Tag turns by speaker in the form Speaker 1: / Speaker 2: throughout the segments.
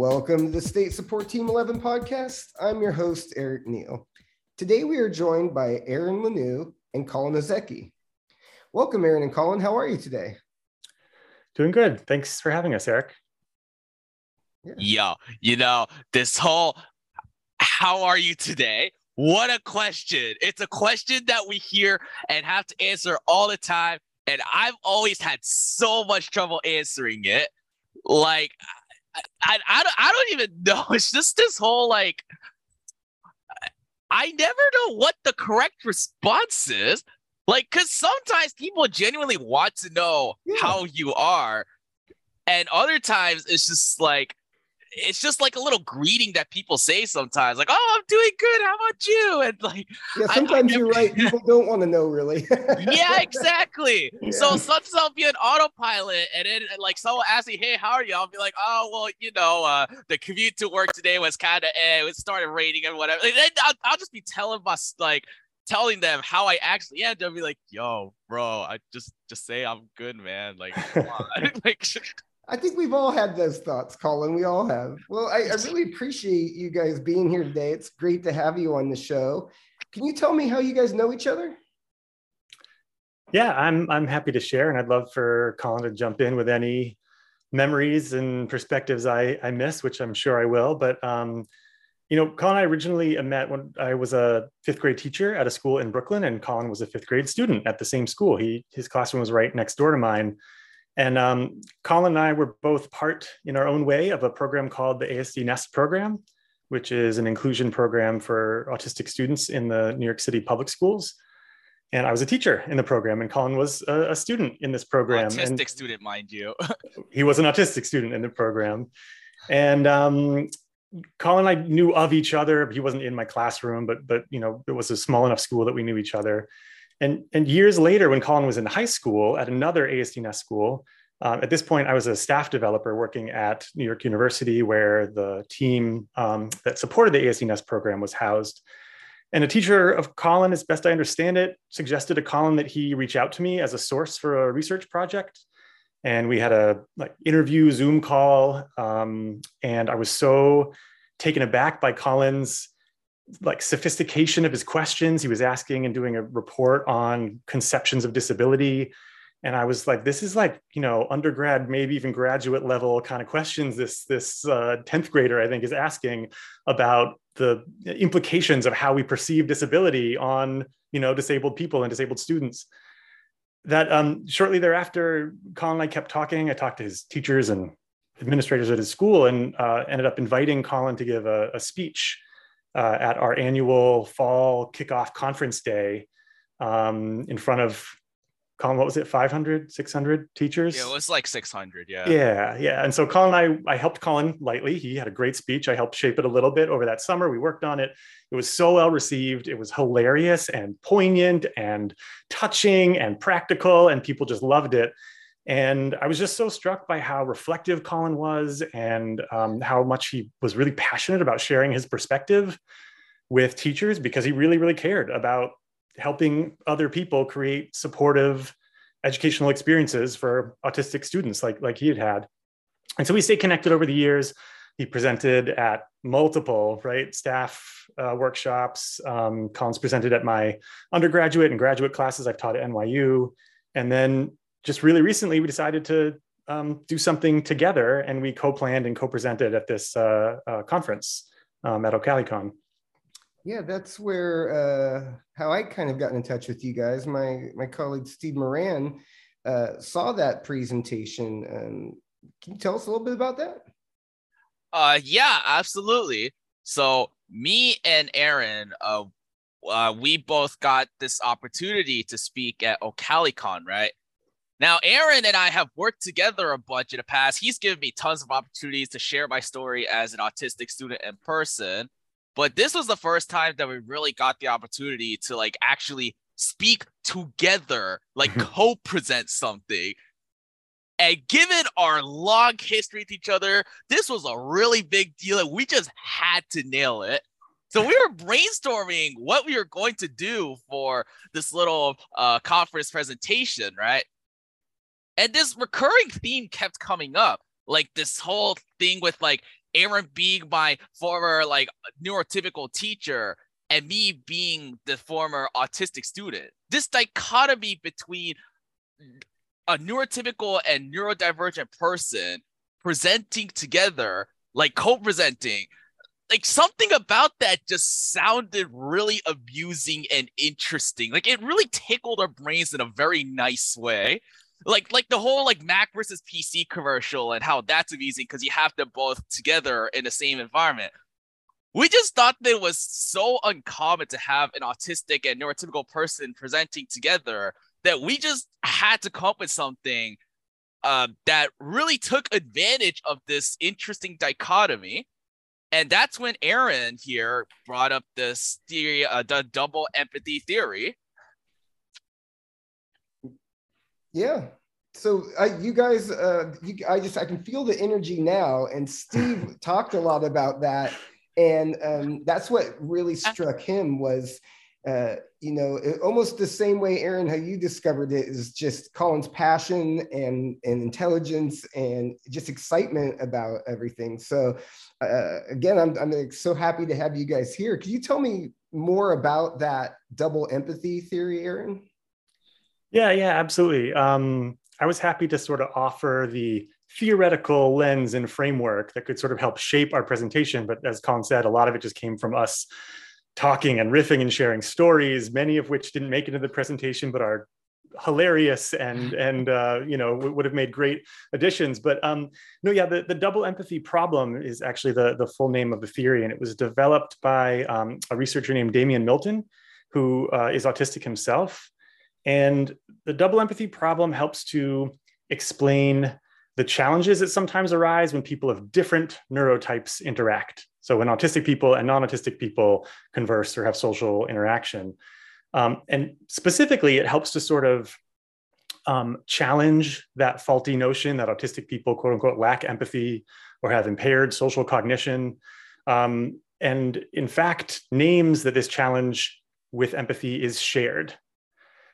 Speaker 1: Welcome to the State Support Team 11 podcast. I'm your host, Eric Neal. Today we are joined by Aaron Lanou and Colin Ozeki. Welcome, Aaron and Colin. How are you today?
Speaker 2: Doing good. Thanks for having us, Eric.
Speaker 3: Yeah. Yo, you know, this whole how are you today? What a question. It's a question that we hear and have to answer all the time. And I've always had so much trouble answering it. Like, I, I, I, don't, I don't even know. It's just this whole like, I never know what the correct response is. Like, because sometimes people genuinely want to know yeah. how you are. And other times it's just like, it's just like a little greeting that people say sometimes, like, "Oh, I'm doing good. How about you?" And like,
Speaker 1: yeah, sometimes I, I you're right. People don't want to know really.
Speaker 3: yeah, exactly. Yeah. So sometimes I'll be an autopilot, and then like someone asks me, "Hey, how are you?" I'll be like, "Oh, well, you know, uh, the commute to work today was kind of, eh, it started raining and whatever." And I'll, I'll just be telling my like telling them how I actually am. They'll be like, "Yo, bro, I just just say I'm good, man." Like,
Speaker 1: like. I think we've all had those thoughts, Colin. We all have. Well, I, I, really appreciate you guys being here today. It's great to have you on the show. Can you tell me how you guys know each other?
Speaker 2: Yeah, I'm I'm happy to share, and I'd love for Colin to jump in with any memories and perspectives I I miss, which I'm sure I will. But um, you know, Colin and I originally met when I was a fifth grade teacher at a school in Brooklyn, and Colin was a fifth grade student at the same school. He his classroom was right next door to mine and um, Colin and I were both part in our own way of a program called the ASD Nest program, which is an inclusion program for autistic students in the New York City public schools. And I was a teacher in the program, and Colin was a, a student in this program.
Speaker 3: Autistic
Speaker 2: and
Speaker 3: student, mind you.
Speaker 2: he was an autistic student in the program. And um, Colin and I knew of each other. He wasn't in my classroom, but but you know, it was a small enough school that we knew each other. And, and years later, when Colin was in high school at another ASD Nest school, um, at this point, I was a staff developer working at New York University, where the team um, that supported the ASD Nest program was housed. And a teacher of Colin, as best I understand it, suggested to Colin that he reach out to me as a source for a research project. And we had a like interview Zoom call, um, and I was so taken aback by Colin's like sophistication of his questions. He was asking and doing a report on conceptions of disability. And I was like, this is like, you know, undergrad, maybe even graduate level kind of questions this, this uh, 10th grader, I think, is asking about the implications of how we perceive disability on, you know, disabled people and disabled students. That um, shortly thereafter, Colin and I kept talking. I talked to his teachers and administrators at his school and uh, ended up inviting Colin to give a, a speech uh, at our annual fall kickoff conference day um, in front of Colin, what was it, 500, 600 teachers?
Speaker 3: Yeah, it was like 600. Yeah.
Speaker 2: Yeah. Yeah. And so Colin and I, I helped Colin lightly. He had a great speech. I helped shape it a little bit over that summer. We worked on it. It was so well received. It was hilarious and poignant and touching and practical, and people just loved it. And I was just so struck by how reflective Colin was and um, how much he was really passionate about sharing his perspective with teachers because he really, really cared about helping other people create supportive educational experiences for autistic students like, like he had had. And so we stayed connected over the years. He presented at multiple right staff uh, workshops. Um, Colin's presented at my undergraduate and graduate classes I've taught at NYU. And then just really recently, we decided to um, do something together, and we co-planned and co-presented at this uh, uh, conference um, at OcaliCon.
Speaker 1: Yeah, that's where uh, how I kind of got in touch with you guys. My my colleague Steve Moran uh, saw that presentation. Um, can you tell us a little bit about that?
Speaker 3: Uh, yeah, absolutely. So me and Aaron, uh, uh, we both got this opportunity to speak at OcaliCon, right? Now, Aaron and I have worked together a bunch in the past. He's given me tons of opportunities to share my story as an autistic student in person. But this was the first time that we really got the opportunity to like actually speak together, like co-present something. And given our long history with each other, this was a really big deal. And we just had to nail it. So we were brainstorming what we were going to do for this little uh, conference presentation, right? And this recurring theme kept coming up. Like this whole thing with like Aaron being my former like neurotypical teacher and me being the former autistic student. This dichotomy between a neurotypical and neurodivergent person presenting together, like co-presenting, like something about that just sounded really amusing and interesting. Like it really tickled our brains in a very nice way. Like like the whole like Mac versus PC commercial and how that's amazing because you have them both together in the same environment. We just thought that it was so uncommon to have an autistic and neurotypical person presenting together that we just had to come up with something uh, that really took advantage of this interesting dichotomy and that's when Aaron here brought up this theory, uh, the double empathy theory.
Speaker 1: Yeah. So uh, you guys, uh, you, I just I can feel the energy now, and Steve talked a lot about that, and um, that's what really struck him was uh, you know, almost the same way, Aaron, how you discovered it is just Colin's passion and, and intelligence and just excitement about everything. So, uh, again, I'm, I'm so happy to have you guys here. Can you tell me more about that double empathy theory, Aaron?
Speaker 2: Yeah, yeah, absolutely. Um, I was happy to sort of offer the theoretical lens and framework that could sort of help shape our presentation. But as Colin said, a lot of it just came from us talking and riffing and sharing stories, many of which didn't make it into the presentation, but are hilarious and and uh, you know would have made great additions. But um, no, yeah, the, the double empathy problem is actually the the full name of the theory, and it was developed by um, a researcher named Damian Milton, who uh, is autistic himself. And the double empathy problem helps to explain the challenges that sometimes arise when people of different neurotypes interact. So when autistic people and non-autistic people converse or have social interaction. Um, and specifically, it helps to sort of um, challenge that faulty notion that autistic people, quote unquote, lack empathy or have impaired social cognition. Um, and in fact, names that this challenge with empathy is shared.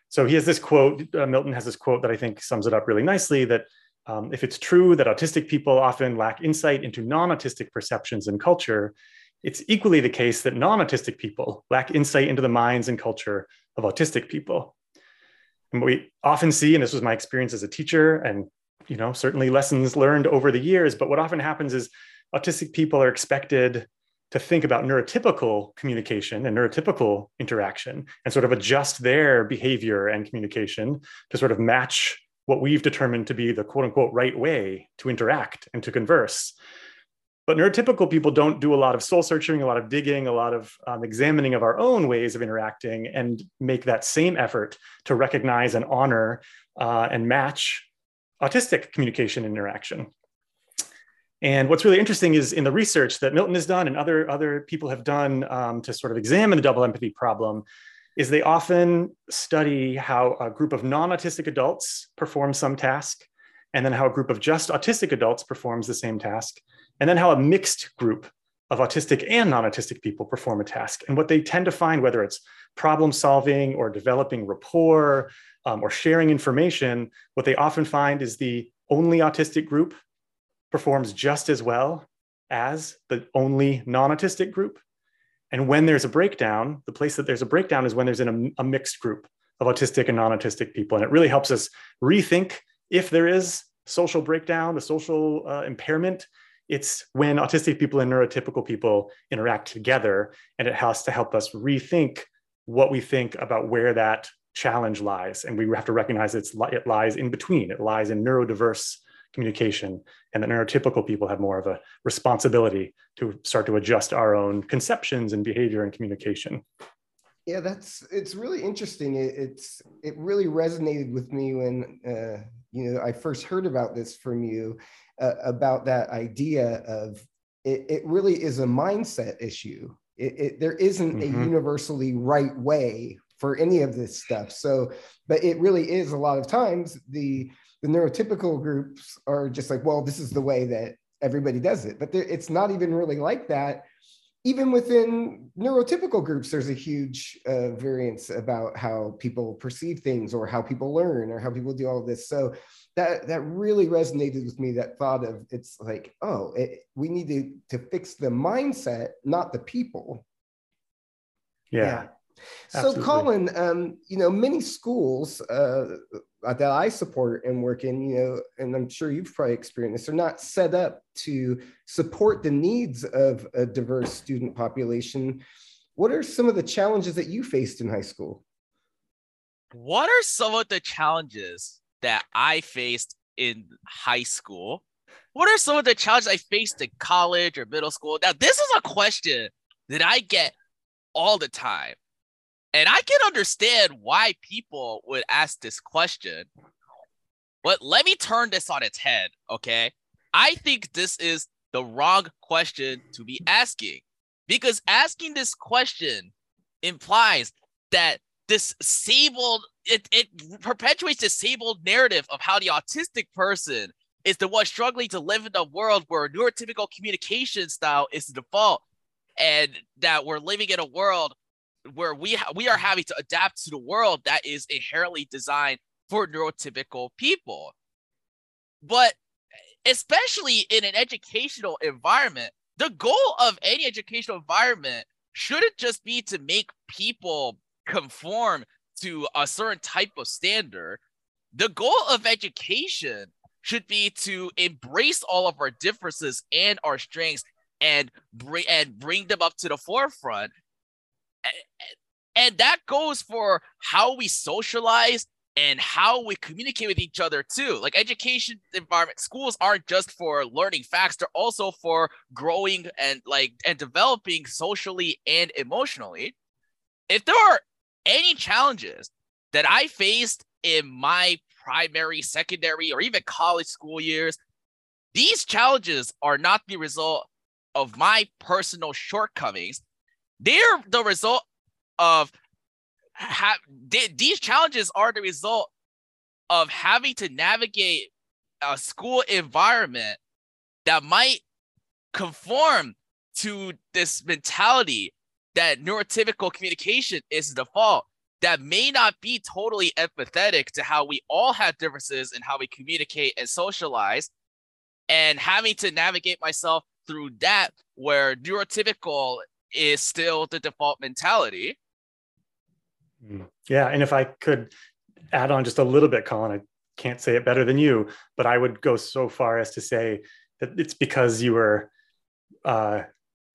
Speaker 2: So he has this quote, uh, Milton has this quote that I think sums it up really nicely that um, if it's true that autistic people often lack insight into non autistic perceptions and culture, it's equally the case that non autistic people lack insight into the minds and culture of autistic people. And what we often see, and this was my experience as a teacher, and you know, certainly lessons learned over the years, but what often happens is autistic people are expected to think about neurotypical communication and neurotypical interaction and sort of adjust their behavior and communication to sort of match what we've determined to be the quote unquote right way to interact and to converse. But neurotypical people don't do a lot of soul searching, a lot of digging, a lot of um, examining of our own ways of interacting and make that same effort to recognize and honor uh, and match autistic communication and interaction. And what's really interesting is in the research that Milton has done and other, other people have done um, to sort of examine the double empathy problem, is they often study how a group of non-autistic adults perform some task, and then how a group of just autistic adults performs the same task, and then how a mixed group of autistic and non-autistic people perform a task. And what they tend to find, whether it's problem solving or developing rapport um, or sharing information, what they often find is the only autistic group performs just as well as the only non-autistic group. And when there's a breakdown, the place that there's a breakdown is when there's in a, mixed group of autistic and non-autistic people. And it really helps us rethink if there is social breakdown, a social uh, impairment, it's when autistic people and neurotypical people interact together. And it has to help us rethink what we think about where that challenge lies. And we have to recognize it's, it lies in between. It lies in neurodiverse communication and that neurotypical people have more of a responsibility to start to adjust our own conceptions and behavior and communication.
Speaker 1: Yeah that's it's really interesting. It, it's it really resonated with me when uh, you know i first heard about this from you uh, about that idea of it, it really is a mindset issue. It, it there isn't mm-hmm. a universally right way for any of this stuff. So but it really is a lot of times the the neurotypical groups are just like, well, this is the way that everybody does it. But it's not even really like that. even within neurotypical groups, there's a huge uh, variance about how people perceive things or how people learn or how people do all of this. So that that really resonated with me. That thought of it's like, oh, it, we need to to fix the mindset, not the people.
Speaker 2: Yeah. yeah.
Speaker 1: So, Colin, um, you know, many schools uh, that I support and work in, you know, and I'm sure you've probably experienced this, are not set up to support the needs of a diverse student population. What are some of the challenges that you faced in high school?
Speaker 3: What are some of the challenges that I faced in high school? What are some of the challenges I faced in college or middle school? Now, this is a question that I get all the time. And I can understand why people would ask this question. But let me turn this on its head, okay? I think this is the wrong question to be asking because asking this question implies that this disabled it, it perpetuates disabled narrative of how the autistic person is the one struggling to live in a world where neurotypical communication style is the default and that we're living in a world where we ha- we are having to adapt to the world that is inherently designed for neurotypical people. But especially in an educational environment, the goal of any educational environment shouldn't just be to make people conform to a certain type of standard. The goal of education should be to embrace all of our differences and our strengths and bring and bring them up to the forefront and that goes for how we socialize and how we communicate with each other too. Like education environment, schools aren't just for learning facts, they're also for growing and like and developing socially and emotionally. If there are any challenges that I faced in my primary, secondary, or even college school years, these challenges are not the result of my personal shortcomings. They're the result of have these challenges are the result of having to navigate a school environment that might conform to this mentality that neurotypical communication is the default that may not be totally empathetic to how we all have differences in how we communicate and socialize. And having to navigate myself through that where neurotypical is still the default mentality
Speaker 2: Mm. Yeah. And if I could add on just a little bit, Colin, I can't say it better than you, but I would go so far as to say that it's because you were uh,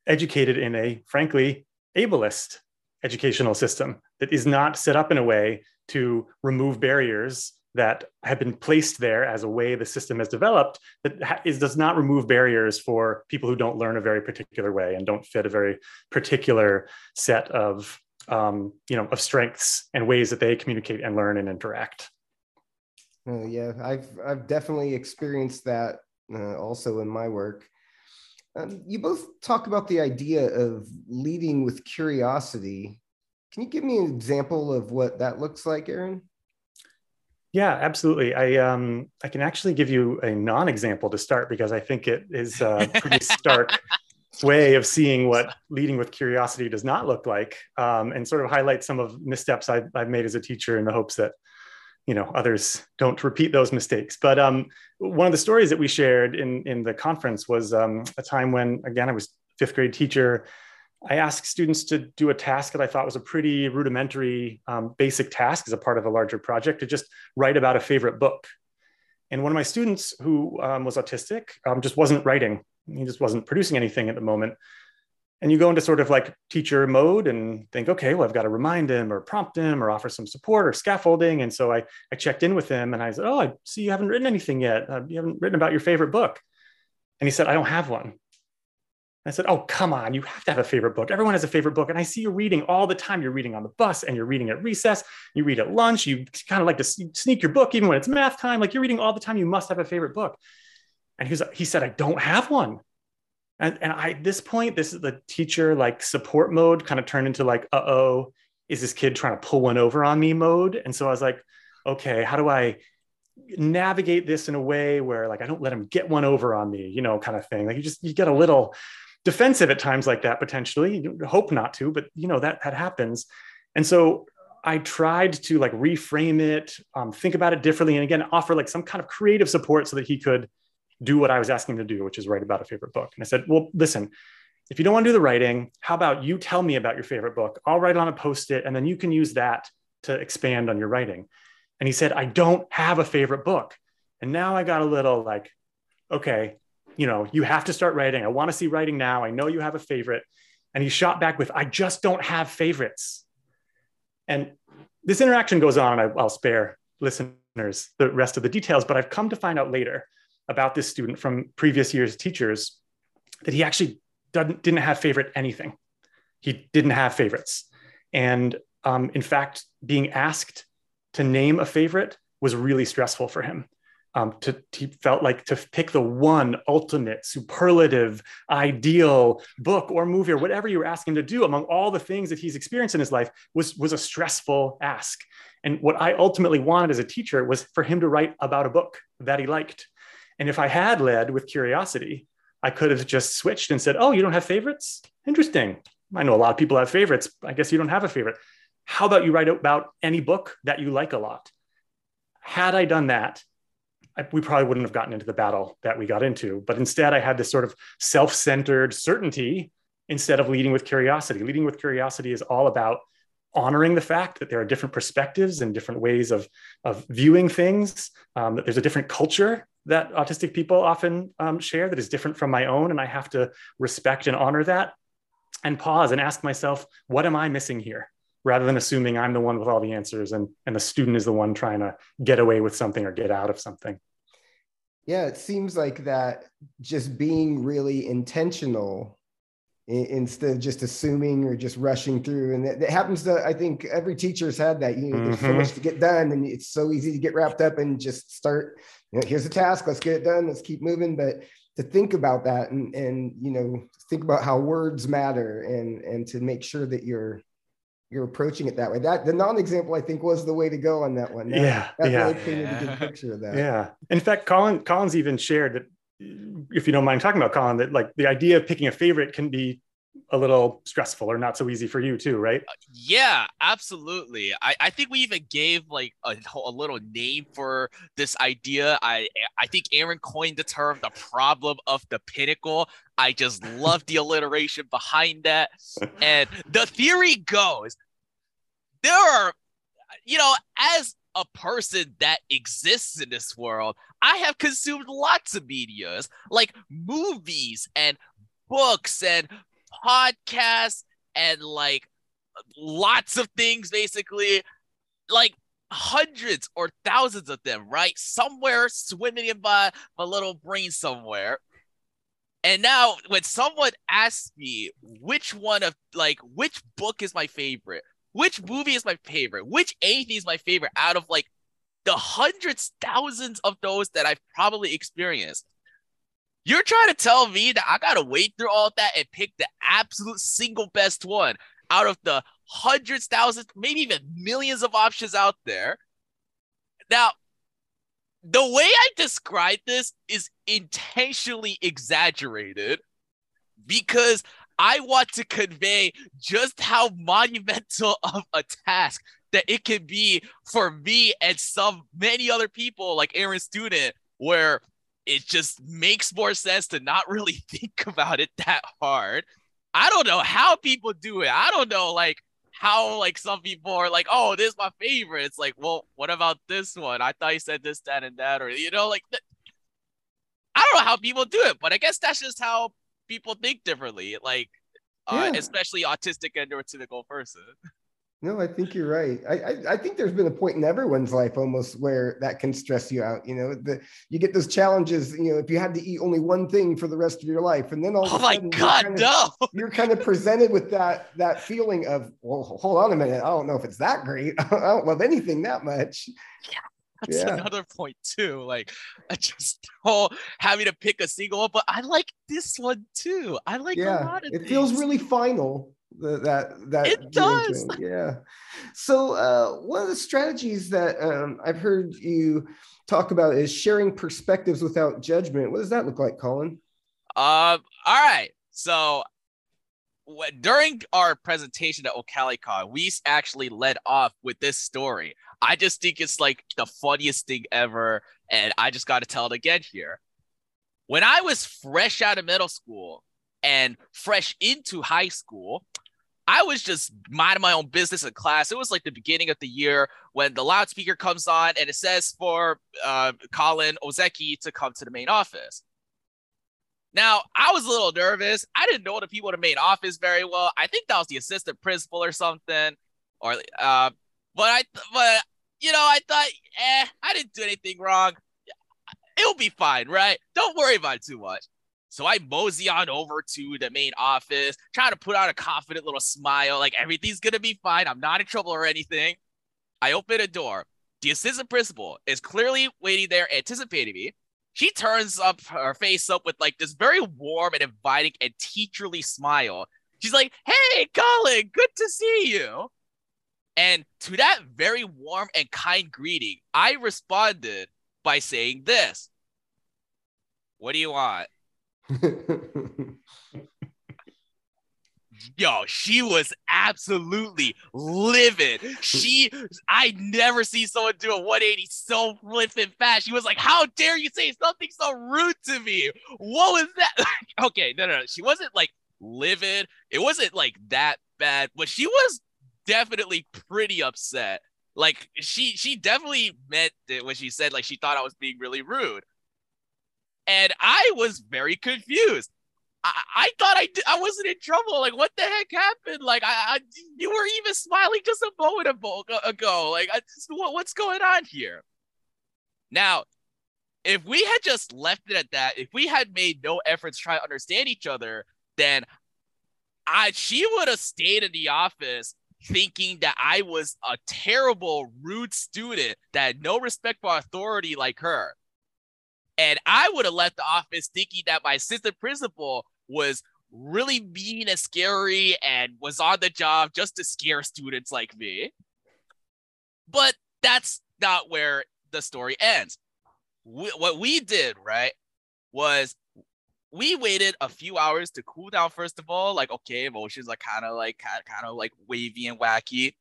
Speaker 2: educated in a, frankly, ableist educational system that is not set up in a way to remove barriers that have been placed there as a way the system has developed that is, does not remove barriers for people who don't learn a very particular way and don't fit a very particular set of um, you know, of strengths and ways that they communicate and learn and interact.
Speaker 1: Oh, yeah, I've I've definitely experienced that uh, also in my work. Um, you both talk about the idea of leading with curiosity. Can you give me an example of what that looks like, Aaron?
Speaker 2: Yeah, absolutely. I um I can actually give you a non-example to start because I think it is a pretty stark way of seeing what leading with curiosity does not look like um, and sort of highlight some of missteps I've, I've, made as a teacher in the hopes that you know others don't repeat those mistakes but um, one of the stories that we shared in, in the conference was um, a time when again i was fifth grade teacher i asked students to do a task that i thought was a pretty rudimentary um, basic task as a part of a larger project to just write about a favorite book. And one of my students who um, was autistic um, just wasn't writing. He just wasn't producing anything at the moment. And you go into sort of like teacher mode and think okay well i've got to remind him or prompt him or offer some support or scaffolding. And so i, I checked in with him and i said oh i see you haven't written anything yet. Uh, you haven't written about your favorite book. And he said i don't have one I said, Oh, come on, you have to have a favorite book. Everyone has a favorite book. And I see you reading all the time. You're reading on the bus and you're reading at recess. You read at lunch. You kind of like to sneak your book even when it's math time. Like you're reading all the time. You must have a favorite book. And he, was, he said, I don't have one. And, and I, at this point, this is the teacher like support mode kind of turned into like, uh oh, is this kid trying to pull one over on me mode? And so I was like, okay, how do I navigate this in a way where like I don't let him get one over on me, you know, kind of thing. Like you just you get a little defensive at times like that potentially. Hope not to, but you know that that happens. And so I tried to like reframe it, um, think about it differently, and again offer like some kind of creative support so that he could do what I was asking him to do, which is write about a favorite book. And I said, well, listen, if you don't want to do the writing, how about you tell me about your favorite book? I'll write on a post it, and then you can use that to expand on your writing. And he said, I don't have a favorite book. And now I got a little like, okay, you know, you have to start writing. I want to see writing now. I know you have a favorite. And he shot back with, I just don't have favorites. And this interaction goes on, and I'll spare listeners the rest of the details, but I've come to find out later about this student from previous years' teachers that he actually didn't have favorite anything. He didn't have favorites. And um, in fact, being asked to name a favorite was really stressful for him. Um, to, he felt like to pick the one ultimate superlative ideal book or movie or whatever you were asking to do among all the things that he's experienced in his life was was a stressful ask. And what i ultimately wanted as a teacher was for him to write about a book that he liked. And if i had led with curiosity i could have just switched and said oh you don't have favorites? Interesting. I know a lot of people have favorites. I guess you don't have a favorite. How about you write about any book that you like a lot? Had i done that we probably wouldn't have gotten into the battle that we got into. But instead, I had this sort of self centered certainty instead of leading with curiosity. Leading with curiosity is all about honoring the fact that there are different perspectives and different ways of, of viewing things, um, that there's a different culture that autistic people often um, share that is different from my own. And I have to respect and honor that and pause and ask myself, what am I missing here? rather than assuming I'm the one with all the answers and, and the student is the one trying to get away with something or get out of something.
Speaker 1: Yeah, it seems like that just being really intentional instead of just assuming or just rushing through. And that, happens to, I think every teacher's had that, you know, mm-hmm. there's so mm-hmm. much to get done and it's so easy to get wrapped up and just start, you know, here's a task, let's get it done, let's keep moving. But to think about that and, and, you know, think about how words matter and, and to make sure that you're, you're approaching it that way. That the non-example, I think, was the way to go on that one. That,
Speaker 2: yeah,
Speaker 1: that
Speaker 2: yeah.
Speaker 1: really painted yeah. a good picture of that.
Speaker 2: Yeah. In fact, Colin Collins even shared that, if you don't mind talking about Colin, that like the idea of picking a favorite can be a little stressful or not so easy for you too, right?
Speaker 3: Yeah, absolutely. I, I think we even gave like a, a little name for this idea. I I think Aaron coined the term the problem of the pinnacle. I just love the alliteration behind that. And the theory goes there are, you know, as a person that exists in this world, I have consumed lots of medias like movies and books and podcasts and like lots of things basically like hundreds or thousands of them right somewhere swimming in my, my little brain somewhere and now when someone asks me which one of like which book is my favorite which movie is my favorite which anything is my favorite out of like the hundreds thousands of those that i've probably experienced you're trying to tell me that I gotta wait through all that and pick the absolute single best one out of the hundreds, thousands, maybe even millions of options out there. Now, the way I describe this is intentionally exaggerated because I want to convey just how monumental of a task that it can be for me and some many other people like Aaron Student, where it just makes more sense to not really think about it that hard. I don't know how people do it. I don't know like how like some people are like, oh, this is my favorite. It's like, well, what about this one? I thought you said this, that, and that, or you know, like th- I don't know how people do it, but I guess that's just how people think differently. Like, uh, yeah. especially autistic and neurotypical person.
Speaker 1: No, I think you're right. I, I, I think there's been a point in everyone's life almost where that can stress you out. You know, the you get those challenges. You know, if you had to eat only one thing for the rest of your life, and then all
Speaker 3: oh my sudden, god,
Speaker 1: you're kind,
Speaker 3: of,
Speaker 1: no! you're kind of presented with that that feeling of, well, hold on a minute, I don't know if it's that great. I don't love anything that much.
Speaker 3: Yeah. That's yeah. another point too. Like, I just oh, having to pick a single one, but I like this one too. I like yeah, a lot of.
Speaker 1: It things. feels really final that that
Speaker 3: it does.
Speaker 1: yeah. So uh, one of the strategies that um, i've heard you talk about is sharing perspectives without judgment. What does that look like colin?
Speaker 3: Um all right. So during our presentation at OcaliCon, we actually led off with this story. I just think it's like the funniest thing ever, and I just got to tell it again here. When I was fresh out of middle school and fresh into high school, I was just minding my own business in class. It was like the beginning of the year when the loudspeaker comes on and it says for uh, Colin Ozeki to come to the main office. Now, I was a little nervous. I didn't know the people in the main office very well. I think that was the assistant principal or something. Or uh, but I but you know, I thought, eh, I didn't do anything wrong. It'll be fine, right? Don't worry about it too much. So I mosey on over to the main office, trying to put on a confident little smile, like everything's gonna be fine. I'm not in trouble or anything. I open a door. The assistant principal is clearly waiting there, anticipating me she turns up her face up with like this very warm and inviting and teacherly smile. She's like, Hey, Colin, good to see you. And to that very warm and kind greeting, I responded by saying this What do you want? Yo, she was absolutely livid. She, I never see someone do a 180 so flippin' fast. She was like, "How dare you say something so rude to me? What was that?" okay, no, no, no. She wasn't like livid. It wasn't like that bad, but she was definitely pretty upset. Like she, she definitely meant it when she said like she thought I was being really rude. And I was very confused. I, I thought I, I wasn't in trouble. Like, what the heck happened? Like, I, I you were even smiling just a moment ago. Like, I just, what, what's going on here? Now, if we had just left it at that, if we had made no efforts to try to understand each other, then I she would have stayed in the office thinking that I was a terrible, rude student that had no respect for authority like her. And I would have left the office thinking that my assistant principal was really mean and scary and was on the job just to scare students like me. But that's not where the story ends. We, what we did, right, was we waited a few hours to cool down first of all like okay emotions are kind of like kind of like wavy and wacky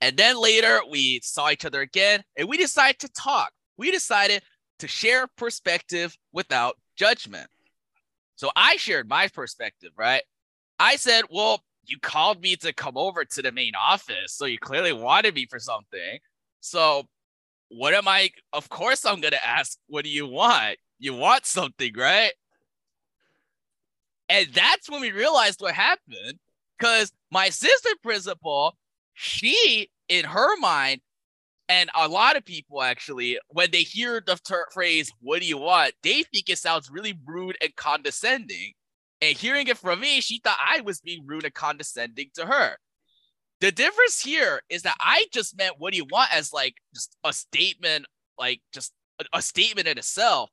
Speaker 3: and then later we saw each other again and we decided to talk we decided to share perspective without judgment so I shared my perspective, right? I said, well, you called me to come over to the main office. So you clearly wanted me for something. So what am I? Of course, I'm going to ask, what do you want? You want something, right? And that's when we realized what happened because my sister principal, she, in her mind, and a lot of people actually, when they hear the ter- phrase, what do you want? They think it sounds really rude and condescending. And hearing it from me, she thought I was being rude and condescending to her. The difference here is that I just meant what do you want as like just a statement, like just a, a statement in itself.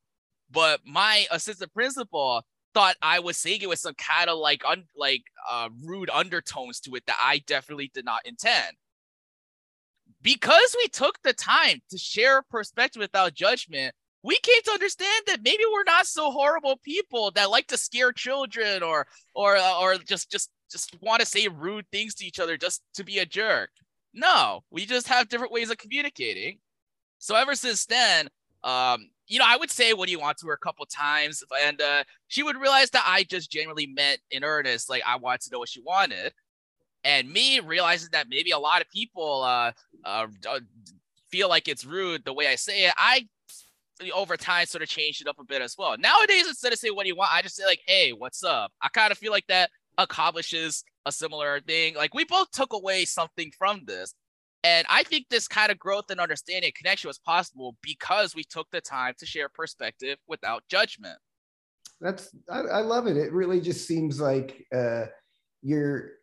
Speaker 3: But my assistant principal thought I was saying it with some kind of like un, like uh, rude undertones to it that I definitely did not intend because we took the time to share perspective without judgment, we came to understand that maybe we're not so horrible people that like to scare children or or uh, or just just just want to say rude things to each other just to be a jerk. No, we just have different ways of communicating. So ever since then, um, you know, I would say what do you want to her a couple times, and uh, she would realize that I just genuinely meant in earnest, like I wanted to know what she wanted and me realizing that maybe a lot of people uh, uh, feel like it's rude the way I say it, I over time sort of changed it up a bit as well. Nowadays, instead of saying what do you want, I just say like, hey, what's up? I kind of feel like that accomplishes a similar thing. Like we both took away something from this. And I think this kind of growth and understanding and connection was possible because we took the time to share perspective without judgment.
Speaker 1: That's I, I love it. It really just seems like uh, you're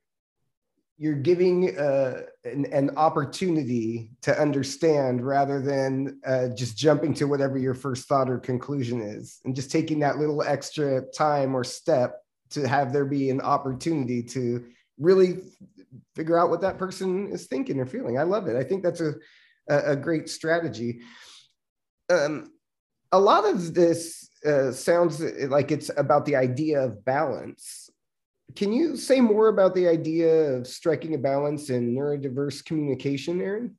Speaker 1: you're giving uh, an, an, opportunity to understand rather than uh, just jumping to whatever your first thought or conclusion is. And just taking that little extra time or step to have there be an opportunity to really figure out what that person is thinking or feeling. I love it. I think that's a, a, great strategy. Um, a lot of this uh, sounds like it's about the idea of balance. Can you say more about the idea of striking a balance in neurodiverse communication, Aaron?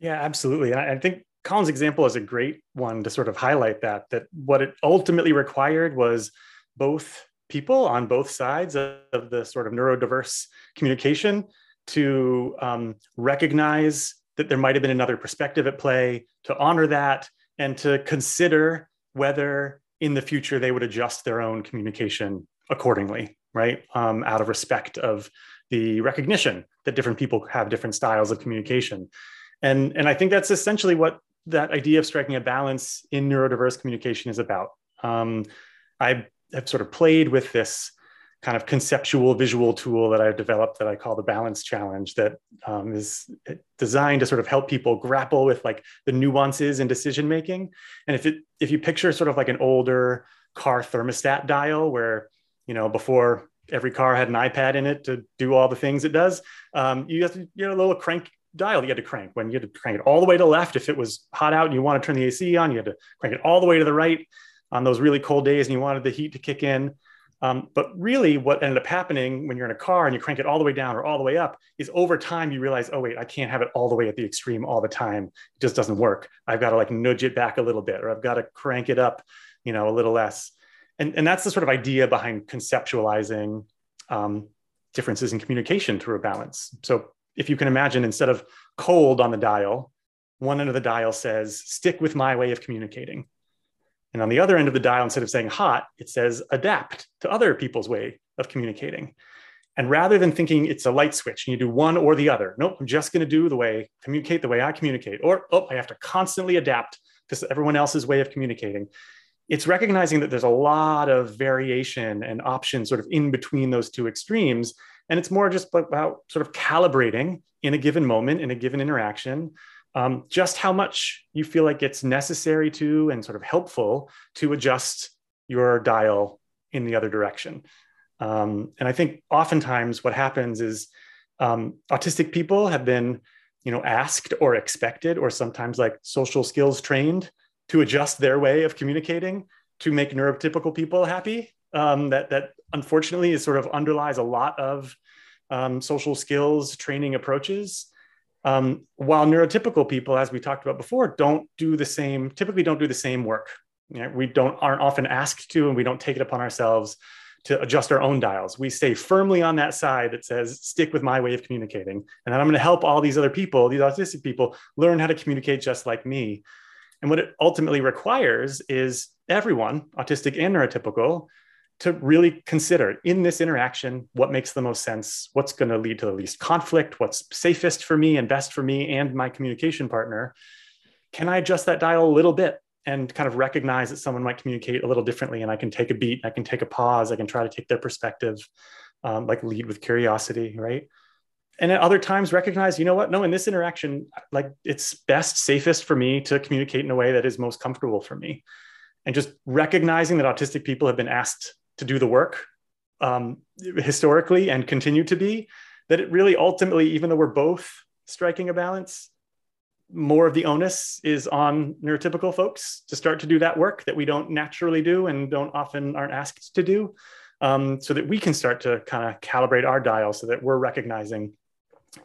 Speaker 2: Yeah, absolutely. I think Colin's example is a great one to sort of highlight that, that what it ultimately required was both people on both sides of, the sort of neurodiverse communication to um, recognize that there might have been another perspective at play, to honor that, and to consider whether in the future they would adjust their own communication accordingly, right? Um, out of respect of the recognition that different people have different styles of communication. And, and I think that's essentially what that idea of striking a balance in neurodiverse communication is about. Um, I have sort of played with this kind of conceptual visual tool that I've developed that I call the balance challenge that um, is designed to sort of help people grapple with like the nuances in decision making. And if it if you picture sort of like an older car thermostat dial where you know before every car had an iPad in it to do all the things it does, um, you have to you a little crank dial you had to crank when you had to crank it all the way to the left if it was hot out and you want to turn the AC on you had to crank it all the way to the right on those really cold days and you wanted the heat to kick in um, but really, what ended up happening when you're in a car and you crank it all the way down or all the way up is over time you realize, oh wait, I can't have it all the way at the extreme all the time. It just doesn't work. I've got to like nudge it back a little bit, or I've got to crank it up, you know, a little less. And and that's the sort of idea behind conceptualizing um, differences in communication through a balance. So if you can imagine, instead of cold on the dial, one end of the dial says, stick with my way of communicating. And on the other end of the dial, instead of saying hot, it says adapt to other people's way of communicating. And rather than thinking it's a light switch and you do one or the other, nope, I'm just going to do the way, communicate the way I communicate, or oh, I have to constantly adapt to everyone else's way of communicating. It's recognizing that there's a lot of variation and options sort of in between those two extremes. And it's more just about sort of calibrating in a given moment, in a given interaction, um, just how much you feel like it's necessary to and sort of helpful to adjust your dial in the other direction. Um, and I think oftentimes what happens is um, autistic people have been, you know, asked or expected, or sometimes like social skills trained to adjust their way of communicating to make neurotypical people happy. Um, that that unfortunately is sort of underlies a lot of um, social skills training approaches. Um, while neurotypical people, as we talked about before, don't do the same, typically don't do the same work. You know, we don't aren't often asked to, and we don't take it upon ourselves to adjust our own dials. We stay firmly on that side that says, stick with my way of communicating. And then I'm going to help all these other people, these autistic people, learn how to communicate just like me. And what it ultimately requires is everyone, autistic and neurotypical, to really consider in this interaction what makes the most sense, what's going to lead to the least conflict, what's safest for me and best for me and my communication partner. Can I adjust that dial a little bit and kind of recognize that someone might communicate a little differently and I can take a beat, I can take a pause, I can try to take their perspective, um, like lead with curiosity, right? And at other times recognize, you know what? No, in this interaction, like it's best, safest for me to communicate in a way that is most comfortable for me. And just recognizing that autistic people have been asked to do the work um, historically and continue to be, that it really ultimately, even though we're both striking a balance, more of the onus is on neurotypical folks to start to do that work that we don't naturally do and don't often aren't asked to do um, so that we can start to kind of calibrate our dial so that we're recognizing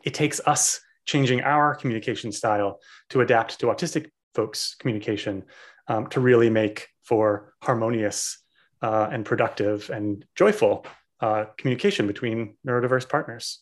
Speaker 2: it takes us changing our communication style to adapt to autistic folks communication um, to really make for harmonious uh, and productive and joyful uh, communication between neurodiverse partners.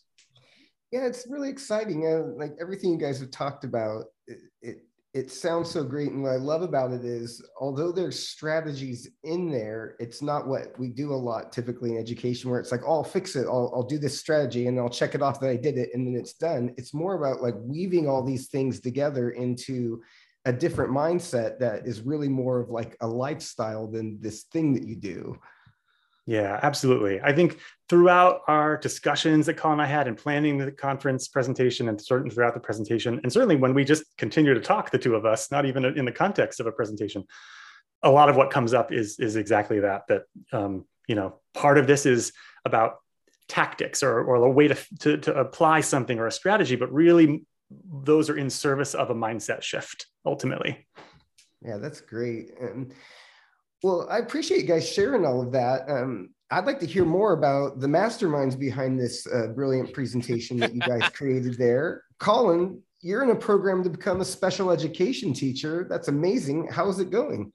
Speaker 1: Yeah, it's really exciting. Uh, like everything you guys have talked about, it, it, it sounds so great. And what I love about it is, although there's strategies in there, it's not what we do a lot typically in education, where it's like, oh, I'll fix it. I'll, I'll do this strategy and I'll check it off that I did it and then it's done. It's more about like weaving all these things together into a different mindset that is really more of like a lifestyle than this thing that you do.
Speaker 2: Yeah, absolutely. I think throughout our discussions that Colin and I had in planning the conference presentation and certain throughout the presentation, and certainly when we just continue to talk, the two of us, not even in the context of a presentation, a lot of what comes up is is exactly that. That um, you know, part of this is about tactics or or a way to, to to apply something or a strategy, but really those are in service of a mindset shift ultimately.
Speaker 1: Yeah, that's great. And well, I appreciate you guys sharing all of that. Um, I'd like to hear more about the masterminds behind this uh, brilliant presentation that you guys created there. Colin, you're in a program to become a special education teacher. That's amazing. How is it going?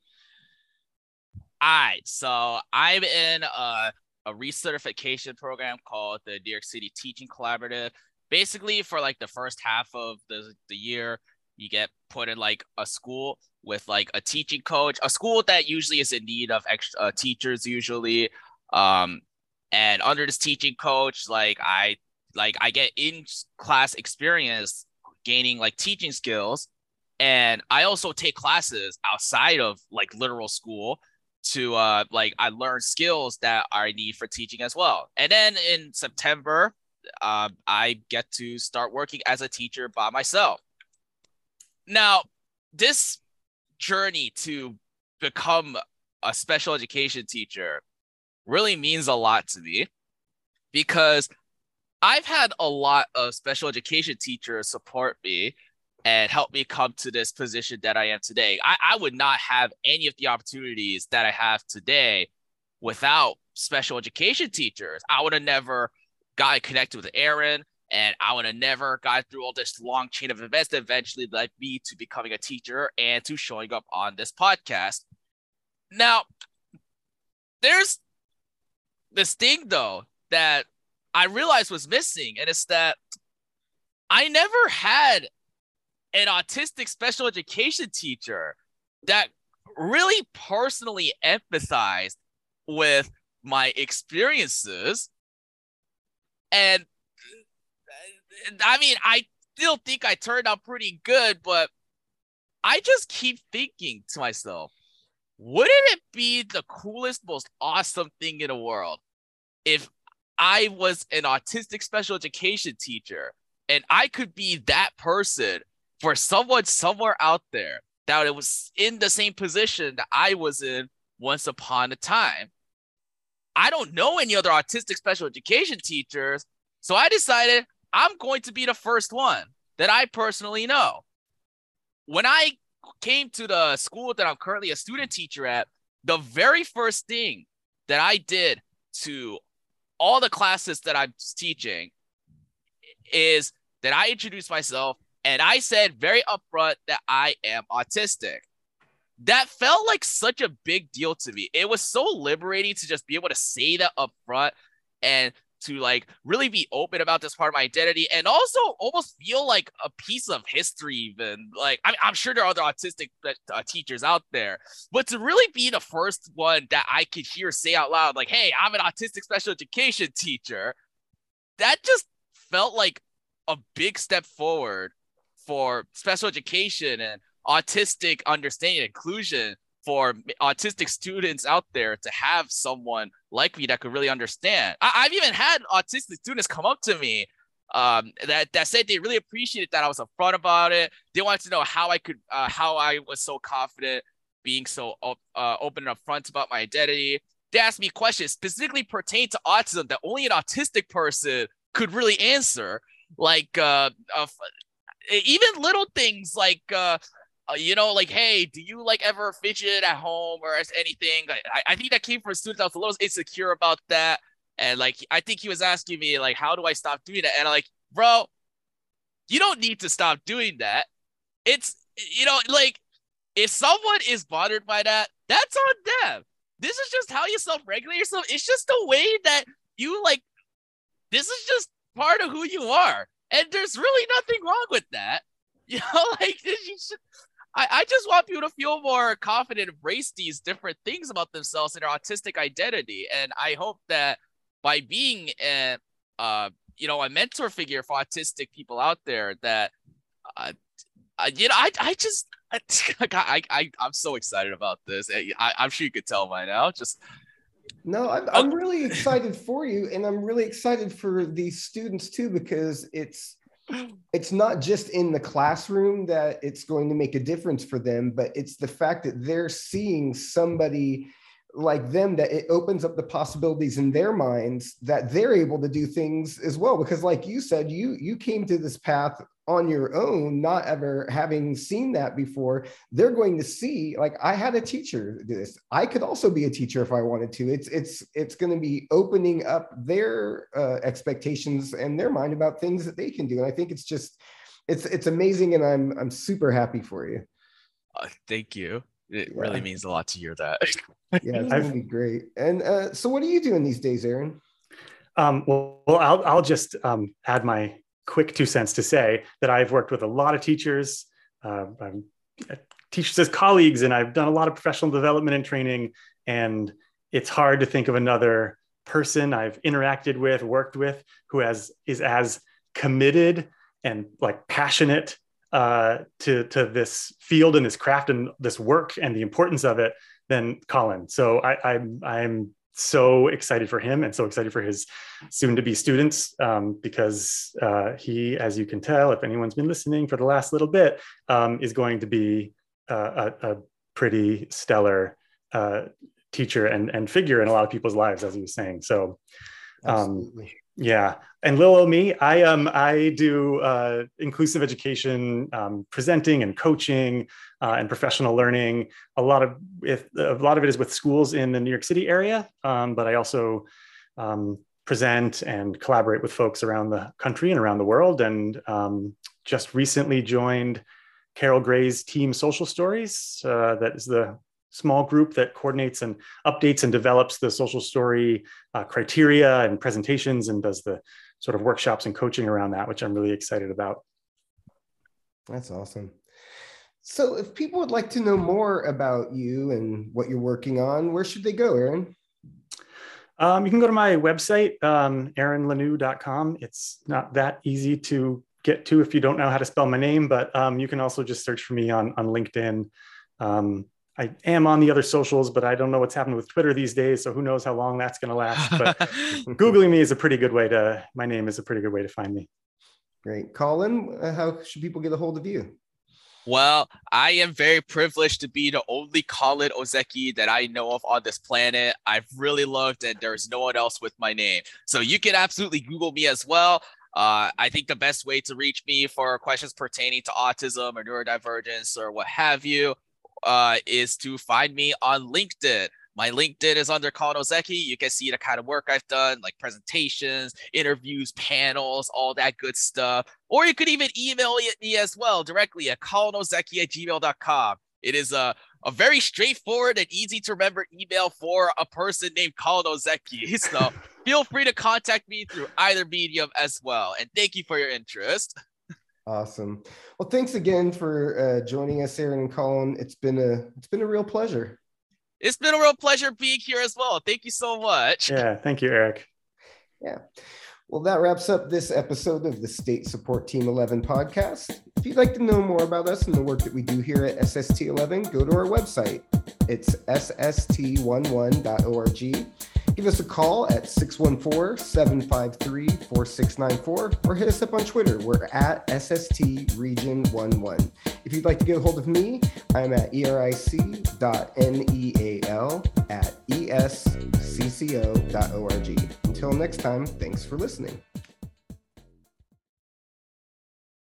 Speaker 3: All right, so I'm in a, a recertification program called the New York City Teaching Collaborative. Basically, for like the first half of the, the year, you get put in like a school with like a teaching coach, a school that usually is in need of extra uh, teachers usually. Um, and under this teaching coach, like I like I get in class experience, gaining like teaching skills, and I also take classes outside of like literal school to uh like I learn skills that I need for teaching as well. And then in September, uh, I get to start working as a teacher by myself. Now, this journey to become a special education teacher really means a lot to me because I've had a lot of special education teachers support me and help me come to this position that I am today. I, I would not have any of the opportunities that I have today without special education teachers. I would have never got connected with Aaron and I would have never got through all this long chain of events that eventually led me to becoming a teacher and to showing up on this podcast. Now, there's this thing though that I realized was missing, and it's that I never had an autistic special education teacher that really personally empathized with my experiences. And I mean, I still think I turned out pretty good, but I just keep thinking to myself, wouldn't it be the coolest, most awesome thing in the world if I was an autistic special education teacher and I could be that person for someone somewhere out there that it was in the same position that I was in once upon a time. I don't know any other autistic special education teachers, so I decided I'm going to be the first one that I personally know. When I came to the school that I'm currently a student teacher at, the very first thing that I did to all the classes that I'm teaching is that I introduced myself and I said very upfront that I am autistic. That felt like such a big deal to me. It was so liberating to just be able to say that upfront and to like really be open about this part of my identity and also almost feel like a piece of history even like I am sure there are other autistic uh, teachers out there but to really be the first one that i could hear say out loud like hey i'm an autistic special education teacher that just felt like a big step forward for special education and autistic understanding and inclusion for autistic students out there to have someone like me that could really understand. I- have even had autistic students come up to me um, that that said they really appreciated that I was upfront about it. They wanted to know how I could, uh, how I was so confident being so uh, open and upfront about my identity. They asked me questions specifically pertain to autism that only an autistic person could really answer, like uh, uh even little things like uh, you know, like, hey, do you like ever fidget at home or as anything? I, I think that came from a student that was a little insecure about that. And like, I think he was asking me, like, how do I stop doing that? And I'm like, bro, you don't need to stop doing that. It's, you know, like, if someone is bothered by that, that's on them. This is just how you self regulate yourself. It's just the way that you like, this is just part of who you are. And there's really nothing wrong with that. You know, like you should I, I just want people to feel more confident, embrace these different things about themselves and their autistic identity. And I hope that by being a, uh, you know, a mentor figure for autistic people out there, that, uh, uh you know, I, I just, I, I, I, I'm so excited about this. I, I'm sure you could tell by now. Just
Speaker 1: no, I'm, I'm really excited for you, and I'm really excited for these students too because it's it's not just in the classroom that it's going to make a difference for them, but it's the fact that they're seeing somebody like them that it opens up the possibilities in their minds that they're able to do things as well. Because like you said you you came to this path on your own, not ever having seen that before, they're going to see like I had a teacher do this. I could also be a teacher if I wanted to. It's it's it's going to be opening up their uh, expectations and their mind about things that they can do. And I think it's just it's it's amazing, and I'm I'm super happy for you.
Speaker 3: Uh, thank you. It yeah. really means a lot to hear that.
Speaker 1: yeah, it's gonna be great. And uh, so, what are you doing these days, Aaron?
Speaker 2: Um, well, well, I'll I'll just um, add my quick two cents to say that I've worked with a lot of teachers, uh, teachers as colleagues, and I've done a lot of professional development and training. And it's hard to think of another person I've interacted with, worked with, who has is as committed and like passionate uh, to to this field and this craft and this work and the importance of it than Colin. So I, I'm I'm so excited for him and so excited for his soon to be students um, because uh, he, as you can tell, if anyone's been listening for the last little bit, um, is going to be uh, a, a, pretty stellar uh, teacher and, and figure in a lot of people's lives, as he was saying. So, um, yeah, and little me, I um I do uh, inclusive education, um, presenting and coaching uh, and professional learning. A lot of if a lot of it is with schools in the New York City area, um, but I also um, present and collaborate with folks around the country and around the world. And um, just recently joined Carol Gray's team Social Stories. Uh, that is the small group that coordinates and updates and develops the social story uh, criteria and presentations and does the sort of workshops and coaching around that, which I'm really excited about.
Speaker 1: That's awesome. So, if people would like to know more about you and what you're working on, where should they go, Aaron?
Speaker 2: Um, you can go to my website, um, aaronlanou.com. It's not that easy to get to if you don't know how to spell my name, but um, you can also just search for me on, on LinkedIn. Um, I am on the other socials, but I don't know what's happened with Twitter these days. So who knows how long that's going to last. But Googling me is a pretty good way to, my name is a pretty good way to find me.
Speaker 1: Great. Colin, uh, how should people get a hold of you?
Speaker 3: Well, I am very privileged to be the only Colin Ozeki that I know of on this planet. I've really loved and there's no one else with my name. So you can absolutely Google me as well. Uh, I think the best way to reach me for questions pertaining to autism or neurodivergence or what have you uh, is to find me on LinkedIn. My LinkedIn is under Colin Ozeki. You can see the kind of work I've done, like presentations, interviews, panels, all that good stuff. Or you could even email me as well directly at colinozeki at gmail.com. It is a, a very straightforward and easy to remember email for a person named Colin Ozeki. So feel free to contact me through either medium as well. And thank you for your interest.
Speaker 1: Awesome. Well, thanks again for uh, joining us, Aaron and Colin. It's been a it's been a real pleasure.
Speaker 3: It's been a real pleasure being here as well. Thank you so much.
Speaker 2: Yeah, thank you, Eric.
Speaker 1: Yeah. Well, that wraps up this episode of the State Support Team 11 podcast. If you'd like to know more about us and the work that we do here at SST 11, go to our website. It's sst11.org. Give us a call at 614 753 4694 or hit us up on Twitter. We're at SST Region 11. If you'd like to get a hold of me, I'm at eric.neal at escco.org. Until next time, thanks for listening.